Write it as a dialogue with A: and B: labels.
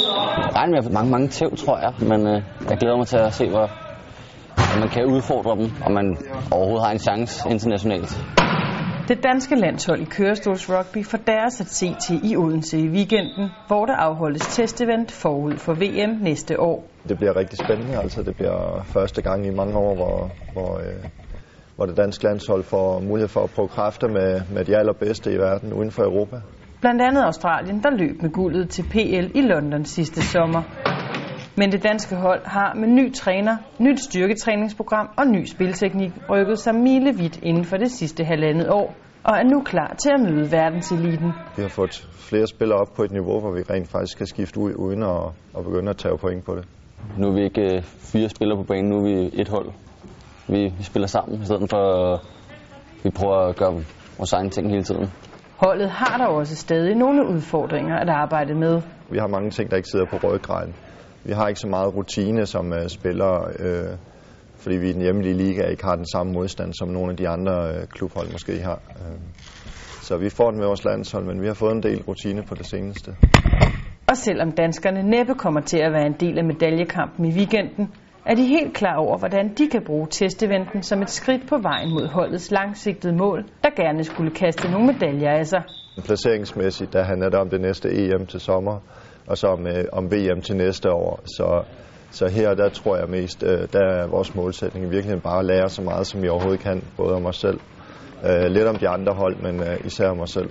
A: Jeg regner med at mange, mange tæv, tror jeg, men øh, jeg glæder mig til at se, hvor om man kan udfordre dem, og man overhovedet har en chance internationalt.
B: Det danske landshold i kørestolsrugby får deres at se til i Odense i weekenden, hvor der afholdes testevent forud for VM næste år.
C: Det bliver rigtig spændende. Altså, det bliver første gang i mange år, hvor, hvor, øh, hvor det danske landshold får mulighed for at prøve kræfter med, med de allerbedste i verden uden for Europa.
B: Blandt andet Australien, der løb med guldet til PL i London sidste sommer. Men det danske hold har med ny træner, nyt styrketræningsprogram og ny spilteknik rykket sig milevidt inden for det sidste halvandet år og er nu klar til at møde verdenseliten.
C: Vi har fået flere spillere op på et niveau, hvor vi rent faktisk kan skifte ud uden at, at begynde at tage point på det.
A: Nu er vi ikke øh, fire spillere på banen, nu er vi et hold. Vi, vi spiller sammen, i stedet for at vi prøver at gøre vores egne ting hele tiden.
B: Holdet har der også stadig nogle udfordringer at arbejde med.
C: Vi har mange ting, der ikke sidder på ryggraden. Vi har ikke så meget rutine som uh, spillere, øh, fordi vi i den hjemlige liga ikke har den samme modstand, som nogle af de andre øh, klubhold måske har. Øh, så vi får den med vores landshold, men vi har fået en del rutine på det seneste.
B: Og selvom danskerne næppe kommer til at være en del af medaljekampen i weekenden, er de helt klar over, hvordan de kan bruge testeventen som et skridt på vejen mod holdets langsigtede mål, der gerne skulle kaste nogle medaljer af sig.
C: Placeringsmæssigt, der handler det om det næste EM til sommer, og så om, øh, om VM til næste år. Så, så her, der tror jeg mest, øh, der er vores målsætning i virkeligheden bare at lære så meget, som vi overhovedet kan, både om os selv, øh, lidt om de andre hold, men øh, især om os selv.